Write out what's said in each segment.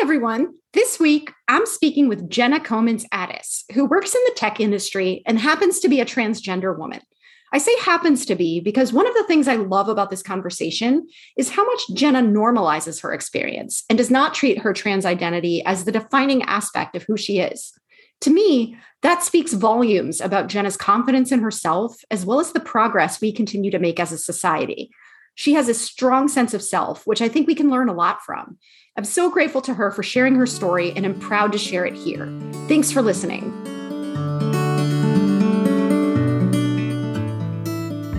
everyone. This week, I'm speaking with Jenna Comins Addis, who works in the tech industry and happens to be a transgender woman. I say happens to be because one of the things I love about this conversation is how much Jenna normalizes her experience and does not treat her trans identity as the defining aspect of who she is. To me, that speaks volumes about Jenna's confidence in herself, as well as the progress we continue to make as a society. She has a strong sense of self, which I think we can learn a lot from. I'm so grateful to her for sharing her story, and I'm proud to share it here. Thanks for listening.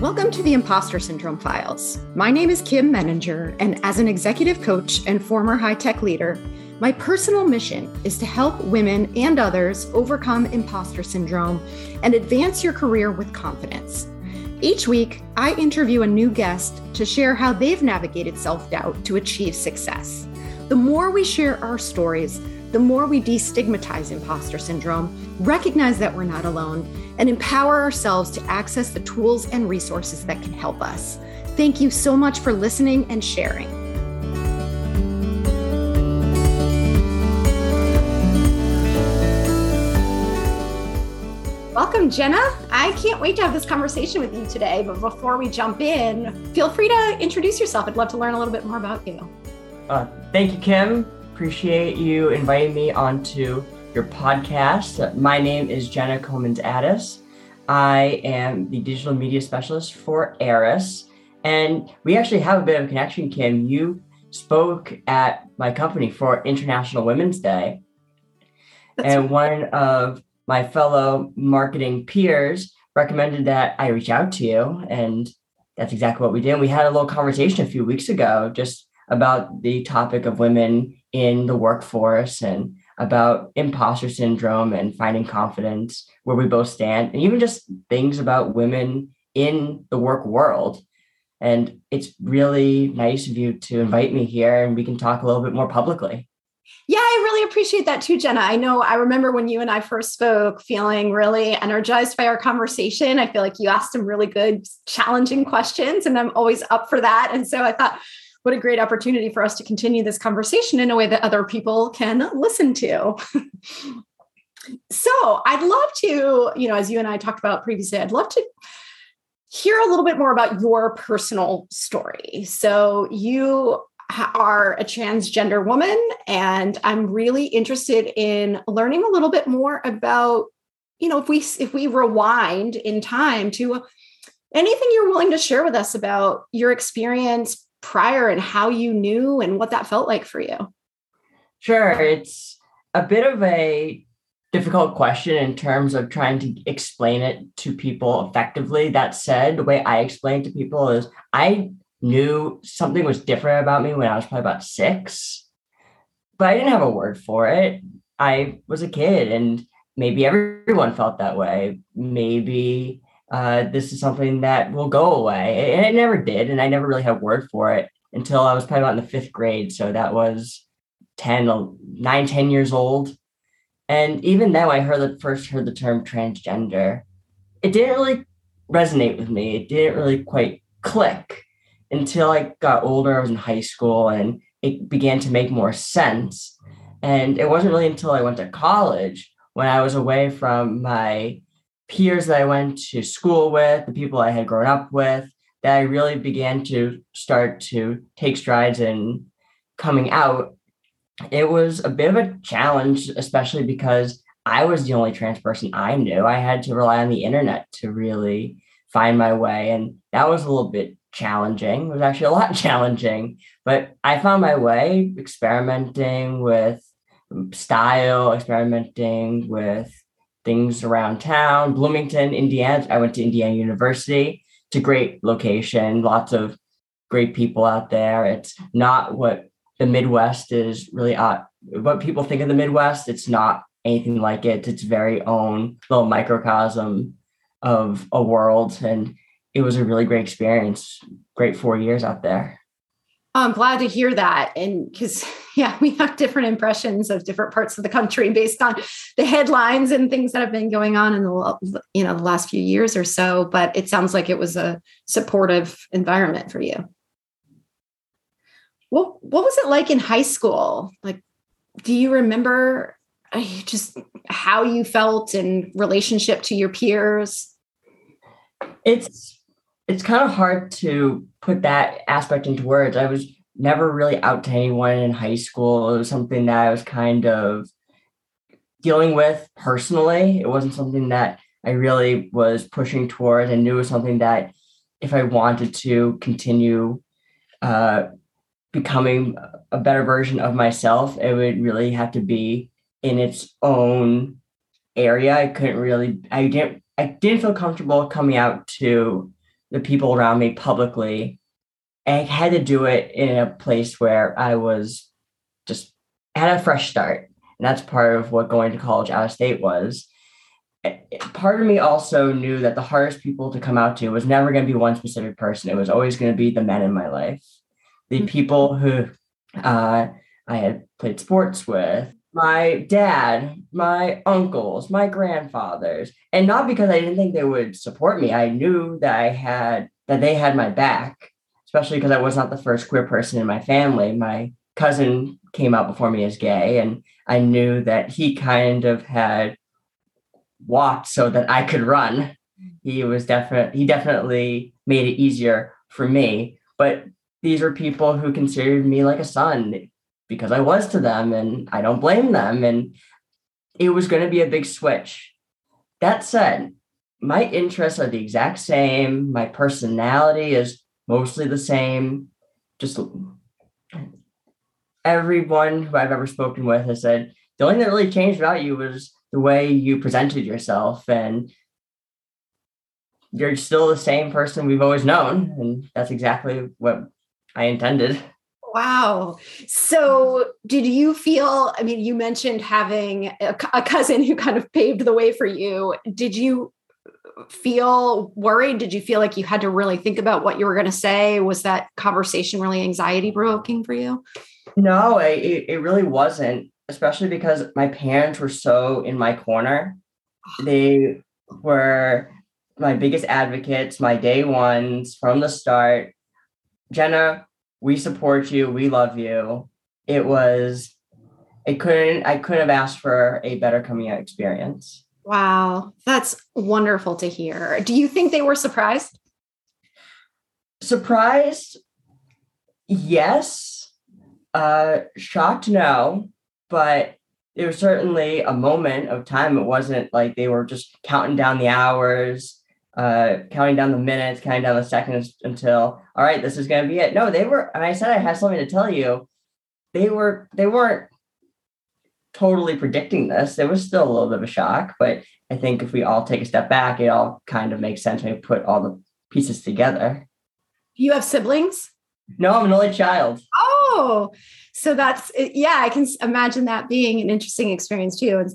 Welcome to the Impostor Syndrome Files. My name is Kim Meninger, and as an executive coach and former high tech leader, my personal mission is to help women and others overcome imposter syndrome and advance your career with confidence. Each week, I interview a new guest to share how they've navigated self doubt to achieve success. The more we share our stories, the more we destigmatize imposter syndrome, recognize that we're not alone, and empower ourselves to access the tools and resources that can help us. Thank you so much for listening and sharing. Welcome, Jenna. I can't wait to have this conversation with you today. But before we jump in, feel free to introduce yourself. I'd love to learn a little bit more about you. Uh, thank you, Kim. Appreciate you inviting me onto your podcast. My name is Jenna Comins Addis. I am the digital media specialist for Aras. And we actually have a bit of a connection, Kim. You spoke at my company for International Women's Day. That's and right. one of my fellow marketing peers recommended that I reach out to you. And that's exactly what we did. And we had a little conversation a few weeks ago, just about the topic of women in the workforce and about imposter syndrome and finding confidence where we both stand and even just things about women in the work world and it's really nice of you to invite me here and we can talk a little bit more publicly yeah, I really appreciate that too, Jenna. I know I remember when you and I first spoke feeling really energized by our conversation. I feel like you asked some really good, challenging questions, and I'm always up for that. And so I thought, what a great opportunity for us to continue this conversation in a way that other people can listen to. so I'd love to, you know, as you and I talked about previously, I'd love to hear a little bit more about your personal story. So you are a transgender woman, and I'm really interested in learning a little bit more about, you know, if we if we rewind in time to anything you're willing to share with us about your experience prior and how you knew and what that felt like for you. Sure, it's a bit of a difficult question in terms of trying to explain it to people effectively. That said, the way I explain to people is I knew something was different about me when I was probably about six, but I didn't have a word for it. I was a kid, and maybe everyone felt that way. Maybe uh, this is something that will go away. And it never did. And I never really had a word for it until I was probably about in the fifth grade. So that was 10, 9, 10 years old. And even then, I heard the first heard the term transgender, it didn't really resonate with me. It didn't really quite click until I got older. I was in high school and it began to make more sense. And it wasn't really until I went to college when I was away from my peers that I went to school with, the people I had grown up with, that I really began to start to take strides in coming out. It was a bit of a challenge, especially because I was the only trans person I knew. I had to rely on the internet to really find my way. And that was a little bit challenging. It was actually a lot challenging, but I found my way experimenting with style, experimenting with things around town. Bloomington, Indiana. I went to Indiana University. It's a great location, lots of great people out there. It's not what the Midwest is really uh, what people think of the Midwest. It's not anything like it. It's very own little microcosm of a world. And it was a really great experience. Great four years out there. I'm glad to hear that. And because, yeah, we have different impressions of different parts of the country based on the headlines and things that have been going on in the, you know, the last few years or so. But it sounds like it was a supportive environment for you. What, what was it like in high school? Like, do you remember uh, just how you felt in relationship to your peers? It's it's kind of hard to put that aspect into words. I was never really out to anyone in high school. It was something that I was kind of dealing with personally. It wasn't something that I really was pushing towards. I knew it was something that if I wanted to continue uh, becoming a better version of myself, it would really have to be in its own area. I couldn't really, I didn't, I didn't feel comfortable coming out to the people around me publicly. And I had to do it in a place where I was just had a fresh start. And that's part of what going to college out of state was. Part of me also knew that the hardest people to come out to was never going to be one specific person. It was always going to be the men in my life, the mm-hmm. people who uh, I had played sports with, my dad, my uncles, my grandfathers, and not because I didn't think they would support me. I knew that I had that they had my back, especially because I was not the first queer person in my family. My cousin came out before me as gay, and I knew that he kind of had walked so that I could run. He was definitely he definitely made it easier for me. But these were people who considered me like a son because I was to them, and I don't blame them. And it was going to be a big switch. That said, my interests are the exact same. My personality is mostly the same. Just everyone who I've ever spoken with has said the only thing that really changed about you was the way you presented yourself and you're still the same person we've always known and that's exactly what i intended wow. So did you feel i mean you mentioned having a, a cousin who kind of paved the way for you. Did you feel worried? Did you feel like you had to really think about what you were going to say? Was that conversation really anxiety provoking for you? No, it, it really wasn't, especially because my parents were so in my corner. They were my biggest advocates, my day ones from the start. Jenna, we support you. We love you. It was, it couldn't, I couldn't have asked for a better coming out experience. Wow. That's wonderful to hear. Do you think they were surprised? Surprised? Yes uh, shocked, no, but it was certainly a moment of time. It wasn't like they were just counting down the hours, uh, counting down the minutes, counting down the seconds until, all right, this is going to be it. No, they were, and I said I have something to tell you. They were, they weren't totally predicting this. There was still a little bit of a shock, but I think if we all take a step back, it all kind of makes sense when we put all the pieces together. You have siblings? No, I'm an only child. Oh, so that's yeah. I can imagine that being an interesting experience too. And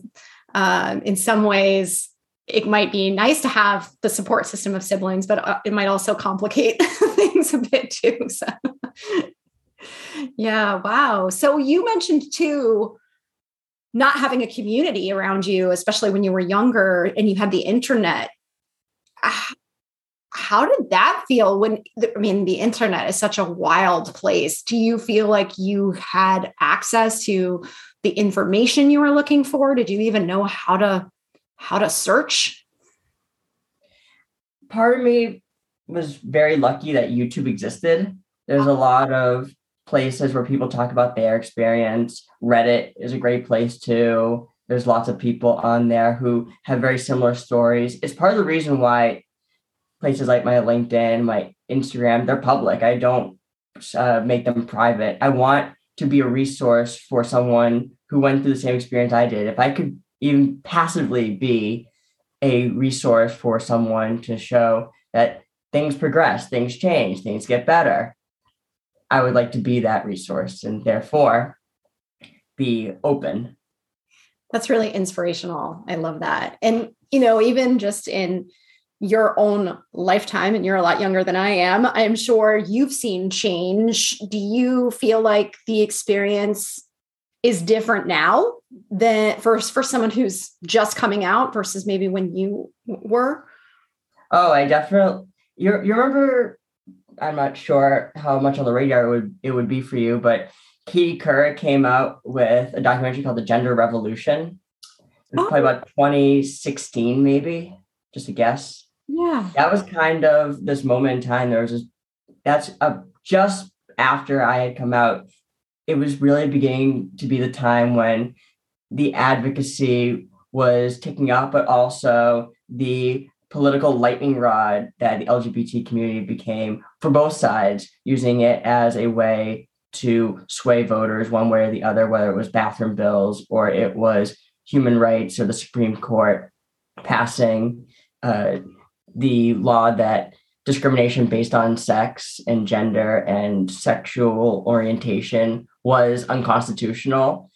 um, in some ways, it might be nice to have the support system of siblings, but uh, it might also complicate things a bit too. So, yeah, wow. So you mentioned too not having a community around you, especially when you were younger and you had the internet. How did that feel when i mean the internet is such a wild place do you feel like you had access to the information you were looking for did you even know how to how to search part of me was very lucky that youtube existed there's a lot of places where people talk about their experience reddit is a great place too there's lots of people on there who have very similar stories it's part of the reason why places like my LinkedIn, my Instagram, they're public. I don't uh, make them private. I want to be a resource for someone who went through the same experience I did. If I could even passively be a resource for someone to show that things progress, things change, things get better, I would like to be that resource and therefore be open. That's really inspirational. I love that. And, you know, even just in your own lifetime and you're a lot younger than I am, I'm sure you've seen change. Do you feel like the experience is different now than first for someone who's just coming out versus maybe when you were? Oh, I definitely you you remember I'm not sure how much on the radar it would it would be for you, but Katie Couric came out with a documentary called The Gender Revolution. It was oh. probably about 2016, maybe, just a guess. Yeah. That was kind of this moment in time. There was this, that's a, just after I had come out. It was really beginning to be the time when the advocacy was ticking up, but also the political lightning rod that the LGBT community became for both sides, using it as a way to sway voters one way or the other, whether it was bathroom bills or it was human rights or the Supreme Court passing uh, the law that discrimination based on sex and gender and sexual orientation was unconstitutional.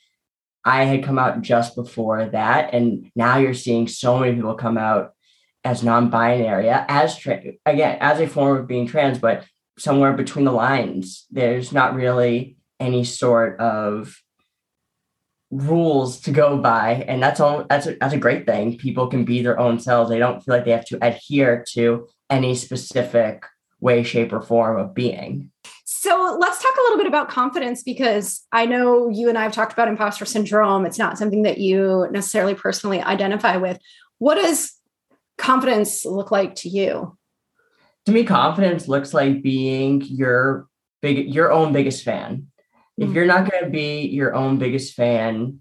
I had come out just before that, and now you're seeing so many people come out as non-binary, as tra- again as a form of being trans, but somewhere between the lines. There's not really any sort of rules to go by, and that's all. That's a, that's a great thing. People can be their own selves. They don't feel like they have to adhere to any specific way, shape, or form of being. So let's talk a little bit about confidence because I know you and I have talked about imposter syndrome. It's not something that you necessarily personally identify with. What does confidence look like to you? To me, confidence looks like being your big your own biggest fan. Mm-hmm. If hmm. you're not going to be your own biggest fan,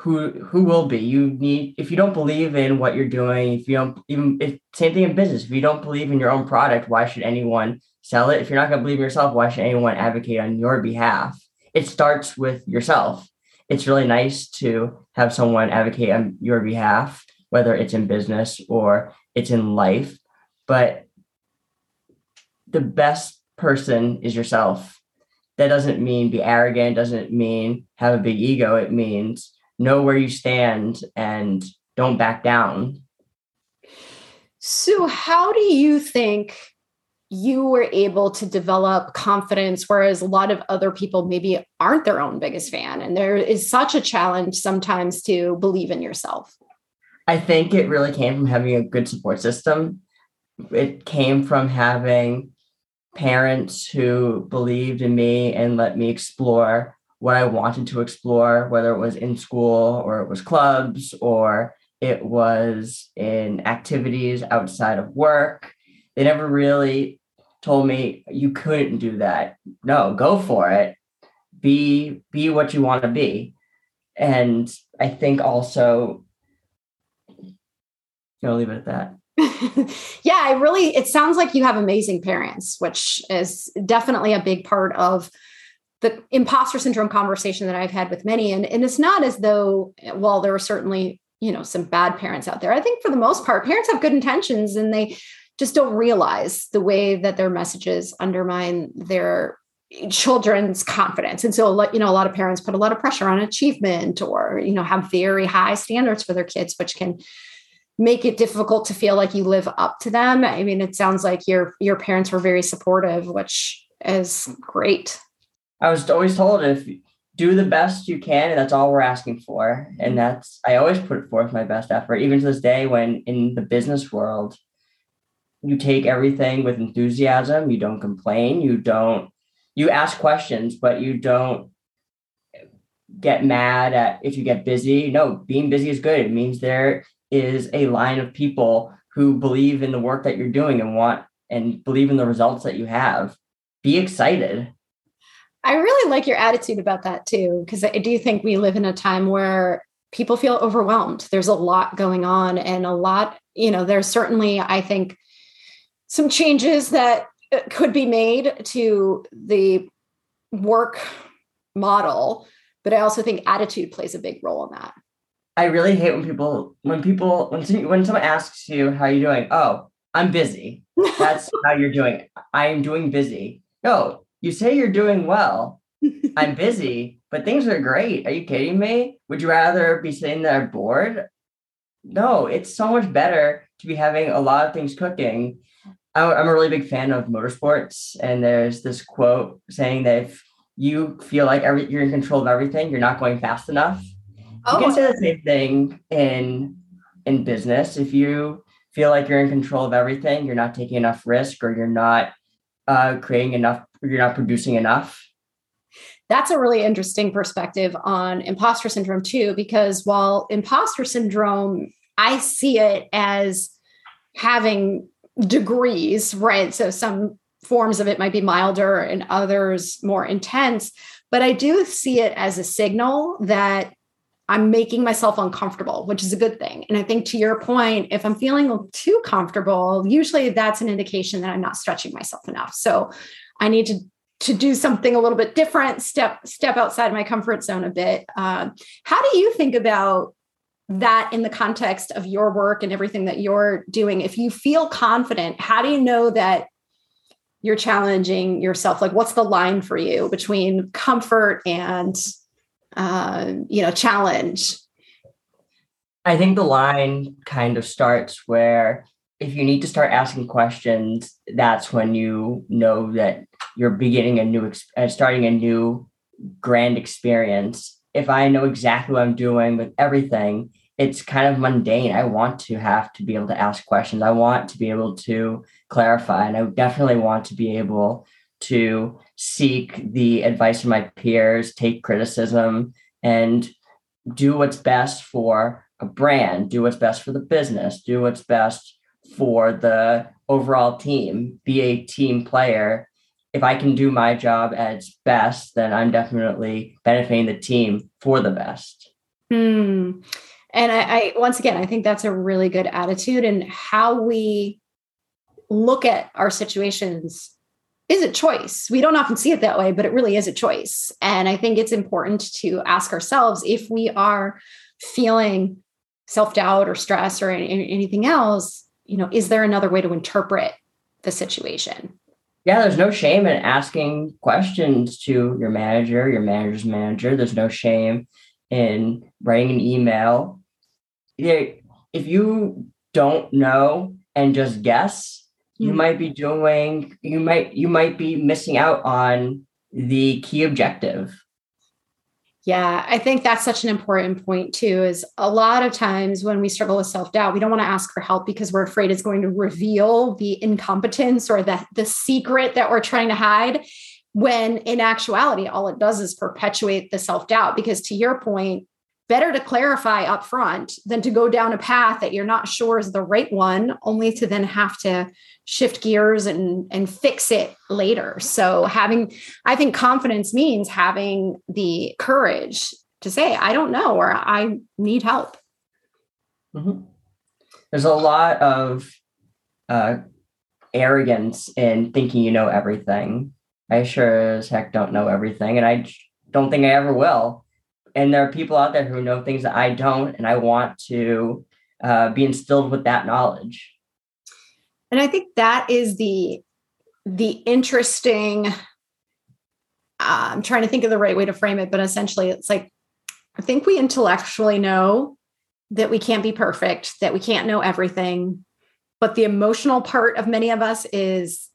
who who will be? You need if you don't believe in what you're doing, if you don't even if same thing in business, if you don't believe in your own product, why should anyone sell it? If you're not going to believe in yourself, why should anyone advocate on your behalf? It starts with yourself. It's really nice to have someone advocate on your behalf, whether it's in business or it's in life. But the best person is yourself. That doesn't mean be arrogant, doesn't mean have a big ego. It means know where you stand and don't back down. So, how do you think you were able to develop confidence, whereas a lot of other people maybe aren't their own biggest fan? And there is such a challenge sometimes to believe in yourself. I think it really came from having a good support system. It came from having parents who believed in me and let me explore what I wanted to explore, whether it was in school or it was clubs or it was in activities outside of work. They never really told me you couldn't do that. No, go for it. Be be what you want to be. And I think also I'll leave it at that. yeah, I really, it sounds like you have amazing parents, which is definitely a big part of the imposter syndrome conversation that I've had with many. And, and it's not as though, well, there are certainly, you know, some bad parents out there. I think for the most part, parents have good intentions and they just don't realize the way that their messages undermine their children's confidence and so you know a lot of parents put a lot of pressure on achievement or you know have very high standards for their kids which can make it difficult to feel like you live up to them. I mean, it sounds like your your parents were very supportive, which is great. I was always told if do the best you can, and that's all we're asking for. And mm-hmm. that's I always put forth my best effort, even to this day when in the business world, you take everything with enthusiasm, you don't complain, you don't you ask questions, but you don't get mad at if you get busy. No, being busy is good. It means there is a line of people who believe in the work that you're doing and want and believe in the results that you have. Be excited. I really like your attitude about that too, because I do think we live in a time where people feel overwhelmed. There's a lot going on, and a lot, you know, there's certainly, I think, some changes that uh, could be made to the work model, but I also think attitude plays a big role in that. I really hate when people when people when when someone asks you how are you doing. Oh, I'm busy. That's how you're doing. I'm doing busy. No, you say you're doing well. I'm busy, but things are great. Are you kidding me? Would you rather be sitting there bored? No, it's so much better to be having a lot of things cooking. I'm a really big fan of motorsports, and there's this quote saying that if you feel like every, you're in control of everything, you're not going fast enough. Oh. You can oh. say the same thing in in business. If you feel like you're in control of everything, you're not taking enough risk, or you're not uh, creating enough, you're not producing enough. That's a really interesting perspective on imposter syndrome, too, because while imposter syndrome, I see it as having degrees, right? So some forms of it might be milder and others more intense. But I do see it as a signal that I'm making myself uncomfortable, which is a good thing. And I think to your point, if I'm feeling too comfortable, usually that's an indication that I'm not stretching myself enough. So I need to to do something a little bit different, step step outside my comfort zone a bit. Uh, how do you think about that in the context of your work and everything that you're doing? If you feel confident, how do you know that you're challenging yourself? Like, what's the line for you between comfort and uh, you know challenge? I think the line kind of starts where if you need to start asking questions, that's when you know that you're beginning a new, uh, starting a new grand experience. If I know exactly what I'm doing with everything, it's kind of mundane. I want to have to be able to ask questions. I want to be able to clarify, and I definitely want to be able to seek the advice of my peers, take criticism, and do what's best for a brand, do what's best for the business, do what's best for the overall team, be a team player. If I can do my job at its best, then I'm definitely benefiting the team for the best. Hmm. And I, I once again, I think that's a really good attitude and how we look at our situations is a choice. We don't often see it that way, but it really is a choice. And I think it's important to ask ourselves if we are feeling self doubt or stress or anything else, you know, is there another way to interpret the situation? Yeah, there's no shame in asking questions to your manager, your manager's manager. There's no shame in writing an email. If you don't know and just guess, you mm-hmm. might be doing you might you might be missing out on the key objective yeah, I think that's such an important point too. Is a lot of times when we struggle with self doubt, we don't want to ask for help because we're afraid it's going to reveal the incompetence or the, the secret that we're trying to hide. When in actuality, all it does is perpetuate the self doubt. Because to your point, better to clarify up front than to go down a path that you're not sure is the right one, only to then have to shift gears and and fix it later. So having i think confidence means having the courage to say i don't know or i need help. Mm-hmm. there's a lot of uh, arrogance in thinking you know everything. I sure as heck don't know everything and i don't think i ever will and there are people out there who know things that i don't and i want to uh, be instilled with that knowledge. And i think that is the the interesting uh, i'm trying to think of the right way to frame it but essentially it's like i think we intellectually know that we can't be perfect that we can't know everything but the emotional part of many of us is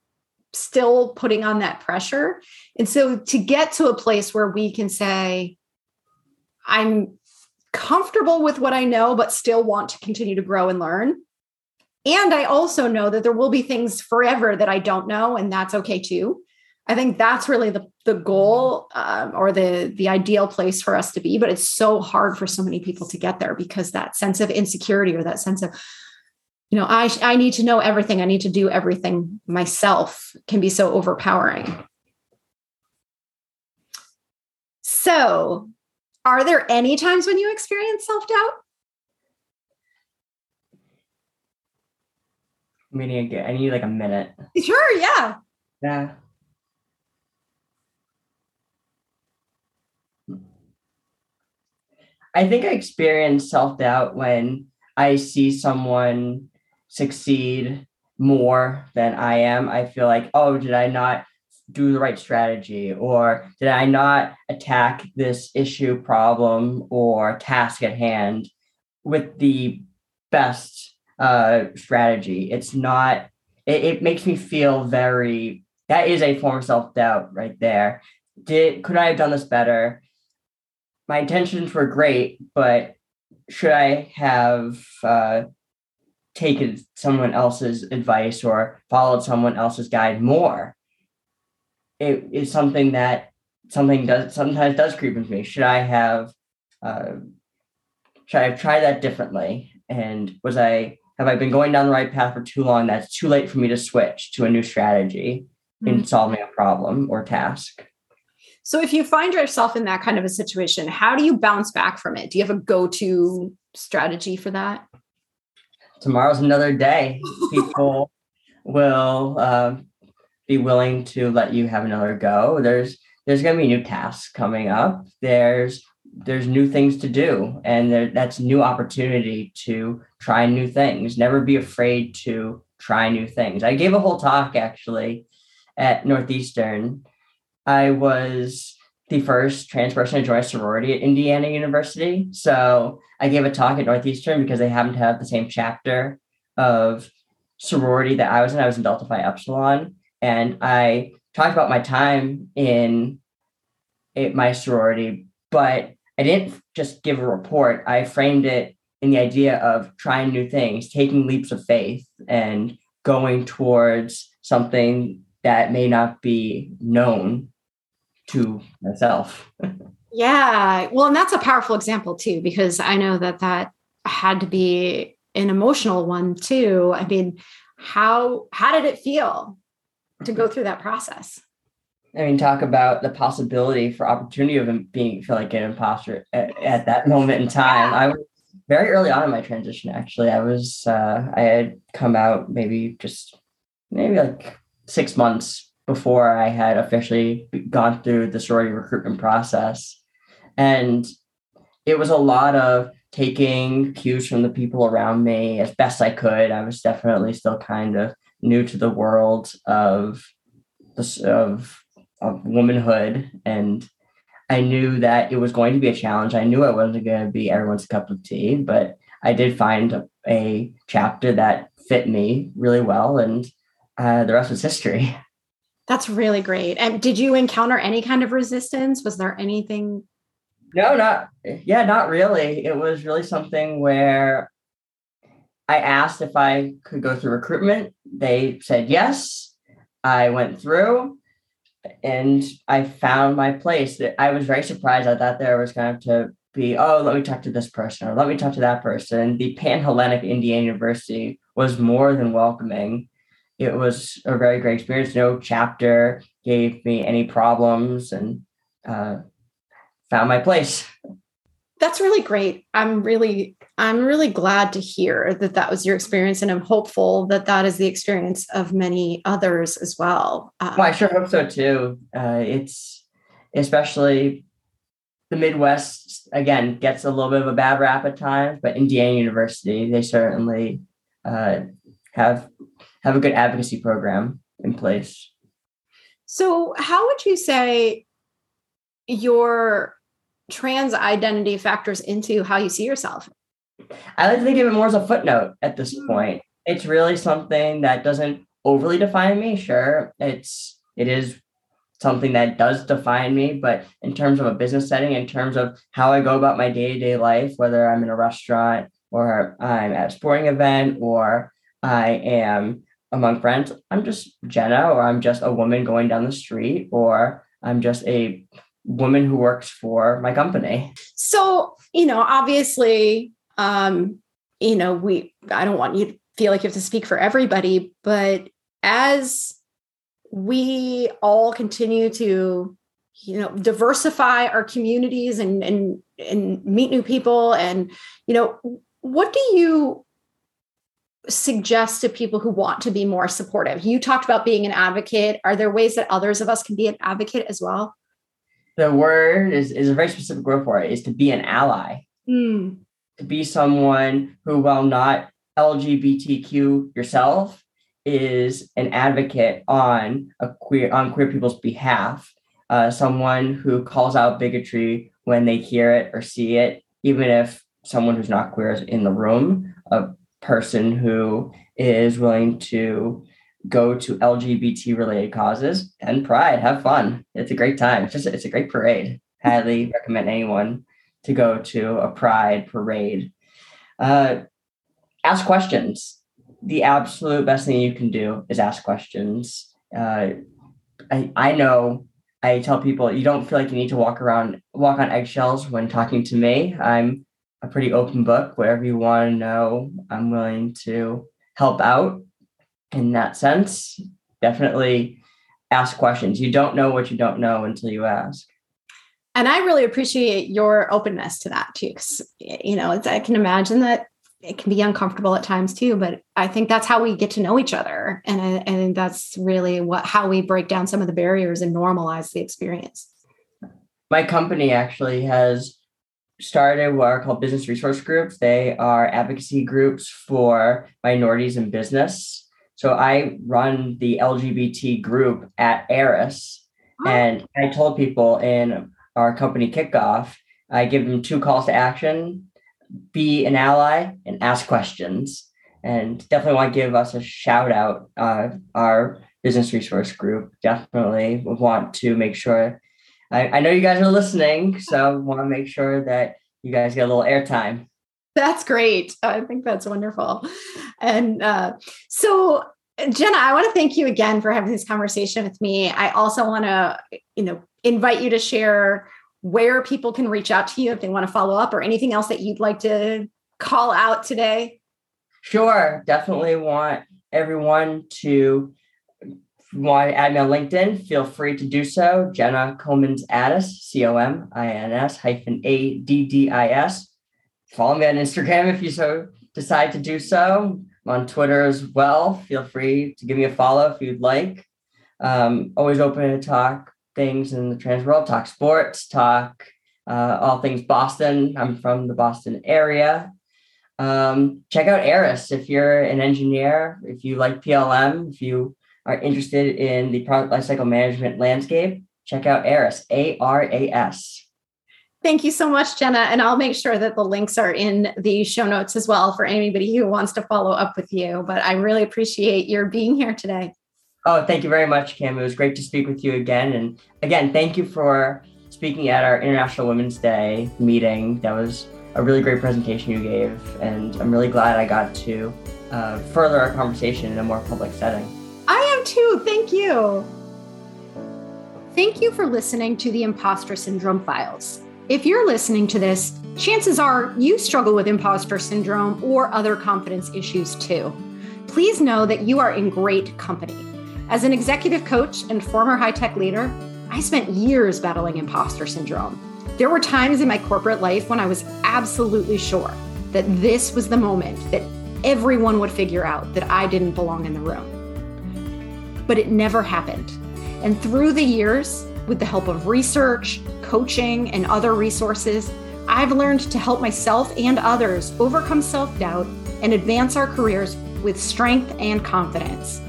still putting on that pressure. And so to get to a place where we can say i'm comfortable with what i know but still want to continue to grow and learn and I also know that there will be things forever that I don't know, and that's okay too. I think that's really the the goal um, or the the ideal place for us to be. But it's so hard for so many people to get there because that sense of insecurity or that sense of you know I I need to know everything. I need to do everything myself can be so overpowering. So, are there any times when you experience self doubt? meaning I need like a minute. Sure, yeah. Yeah. I think I experience self doubt when I see someone succeed more than I am. I feel like, oh, did I not do the right strategy? Or did I not attack this issue, problem, or task at hand with the best uh, strategy. It's not, it, it makes me feel very, that is a form of self doubt right there. Did, could I have done this better? My intentions were great, but should I have uh, taken someone else's advice or followed someone else's guide more? It is something that something does sometimes does creep into me. Should I have uh, should I have tried that differently? And was I have I been going down the right path for too long? That's too late for me to switch to a new strategy mm-hmm. in solving a problem or task. So if you find yourself in that kind of a situation, how do you bounce back from it? Do you have a go-to strategy for that? Tomorrow's another day. People will uh, be willing to let you have another go. There's there's going to be new tasks coming up. There's there's new things to do, and there, that's new opportunity to try new things. Never be afraid to try new things. I gave a whole talk actually at Northeastern. I was the first trans person to join a sorority at Indiana University. So I gave a talk at Northeastern because they happened to have the same chapter of sorority that I was in. I was in Delta Phi Epsilon. And I talked about my time in it, my sorority, but I didn't just give a report. I framed it in the idea of trying new things, taking leaps of faith, and going towards something that may not be known to myself. yeah. Well, and that's a powerful example too, because I know that that had to be an emotional one too. I mean, how how did it feel to go through that process? I mean, talk about the possibility for opportunity of being feel like an imposter at, at that moment in time. I was very early on in my transition. Actually, I was uh, I had come out maybe just maybe like six months before I had officially gone through the sorority recruitment process, and it was a lot of taking cues from the people around me as best I could. I was definitely still kind of new to the world of this of of womanhood and I knew that it was going to be a challenge. I knew it wasn't going to be everyone's cup of tea, but I did find a, a chapter that fit me really well, and uh, the rest was history. That's really great. And did you encounter any kind of resistance? Was there anything? No, not yeah, not really. It was really something where I asked if I could go through recruitment. They said yes. I went through and I found my place. I was very surprised. I thought there was going to be, oh, let me talk to this person or let me talk to that person. The Panhellenic Indiana University was more than welcoming. It was a very great experience. No chapter gave me any problems and uh, found my place. That's really great. I'm really I'm really glad to hear that that was your experience, and I'm hopeful that that is the experience of many others as well. Um, well, I sure hope so too. Uh, it's especially the Midwest again gets a little bit of a bad rap at times, but Indiana University they certainly uh, have have a good advocacy program in place. So, how would you say your trans identity factors into how you see yourself? I like to think of it more as a footnote at this hmm. point. It's really something that doesn't overly define me. Sure, it's it is something that does define me, but in terms of a business setting, in terms of how I go about my day-to-day life, whether I'm in a restaurant or I'm at a sporting event or I am among friends, I'm just Jenna or I'm just a woman going down the street or I'm just a woman who works for my company. So, you know, obviously um, you know, we, I don't want you to feel like you have to speak for everybody, but as we all continue to, you know, diversify our communities and, and, and meet new people and, you know, what do you suggest to people who want to be more supportive? You talked about being an advocate. Are there ways that others of us can be an advocate as well? The word is, is a very specific word for it is to be an ally. Mm to be someone who, while not LGBTQ yourself, is an advocate on a queer on queer people's behalf. Uh, someone who calls out bigotry when they hear it or see it, even if someone who's not queer is in the room. A person who is willing to go to LGBT related causes and Pride. Have fun. It's a great time. It's just it's a great parade. Highly recommend anyone to go to a pride parade. Uh, ask questions. The absolute best thing you can do is ask questions. Uh, I, I know I tell people you don't feel like you need to walk around, walk on eggshells when talking to me. I'm a pretty open book. Whatever you want to know, I'm willing to help out in that sense. Definitely ask questions. You don't know what you don't know until you ask. And I really appreciate your openness to that too. Because, you know, I can imagine that it can be uncomfortable at times too, but I think that's how we get to know each other. And, and that's really what, how we break down some of the barriers and normalize the experience. My company actually has started what are called business resource groups. They are advocacy groups for minorities in business. So I run the LGBT group at Aras. Oh. And I told people in our company kickoff, I give them two calls to action be an ally and ask questions. And definitely want to give us a shout out. Uh, our business resource group definitely want to make sure. I, I know you guys are listening, so want to make sure that you guys get a little airtime. That's great. I think that's wonderful. And uh, so Jenna, I want to thank you again for having this conversation with me. I also want to, you know, invite you to share where people can reach out to you if they want to follow up or anything else that you'd like to call out today. Sure. Definitely want everyone to want to add me on LinkedIn, feel free to do so. Jenna Comins Addis, C O M I N S hyphen A D D I S. Follow me on Instagram if you so decide to do so. I'm on Twitter as well. Feel free to give me a follow if you'd like. Um, always open to talk things in the trans world, talk sports, talk uh, all things Boston. I'm from the Boston area. Um, check out Aras if you're an engineer, if you like PLM, if you are interested in the product lifecycle management landscape, check out Aras, A R A S. Thank you so much, Jenna. And I'll make sure that the links are in the show notes as well for anybody who wants to follow up with you. But I really appreciate your being here today. Oh, thank you very much, Kim. It was great to speak with you again. And again, thank you for speaking at our International Women's Day meeting. That was a really great presentation you gave. And I'm really glad I got to uh, further our conversation in a more public setting. I am too. Thank you. Thank you for listening to the Impostor Syndrome Files. If you're listening to this, chances are you struggle with imposter syndrome or other confidence issues too. Please know that you are in great company. As an executive coach and former high tech leader, I spent years battling imposter syndrome. There were times in my corporate life when I was absolutely sure that this was the moment that everyone would figure out that I didn't belong in the room. But it never happened. And through the years, with the help of research, coaching, and other resources, I've learned to help myself and others overcome self doubt and advance our careers with strength and confidence.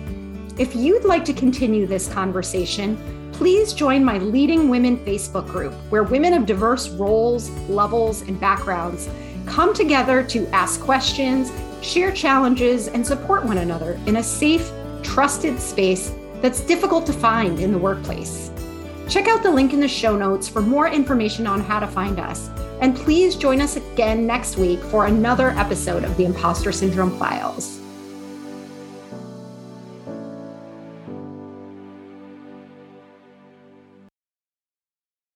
If you'd like to continue this conversation, please join my Leading Women Facebook group, where women of diverse roles, levels, and backgrounds come together to ask questions, share challenges, and support one another in a safe, trusted space that's difficult to find in the workplace. Check out the link in the show notes for more information on how to find us. And please join us again next week for another episode of the Impostor Syndrome Files.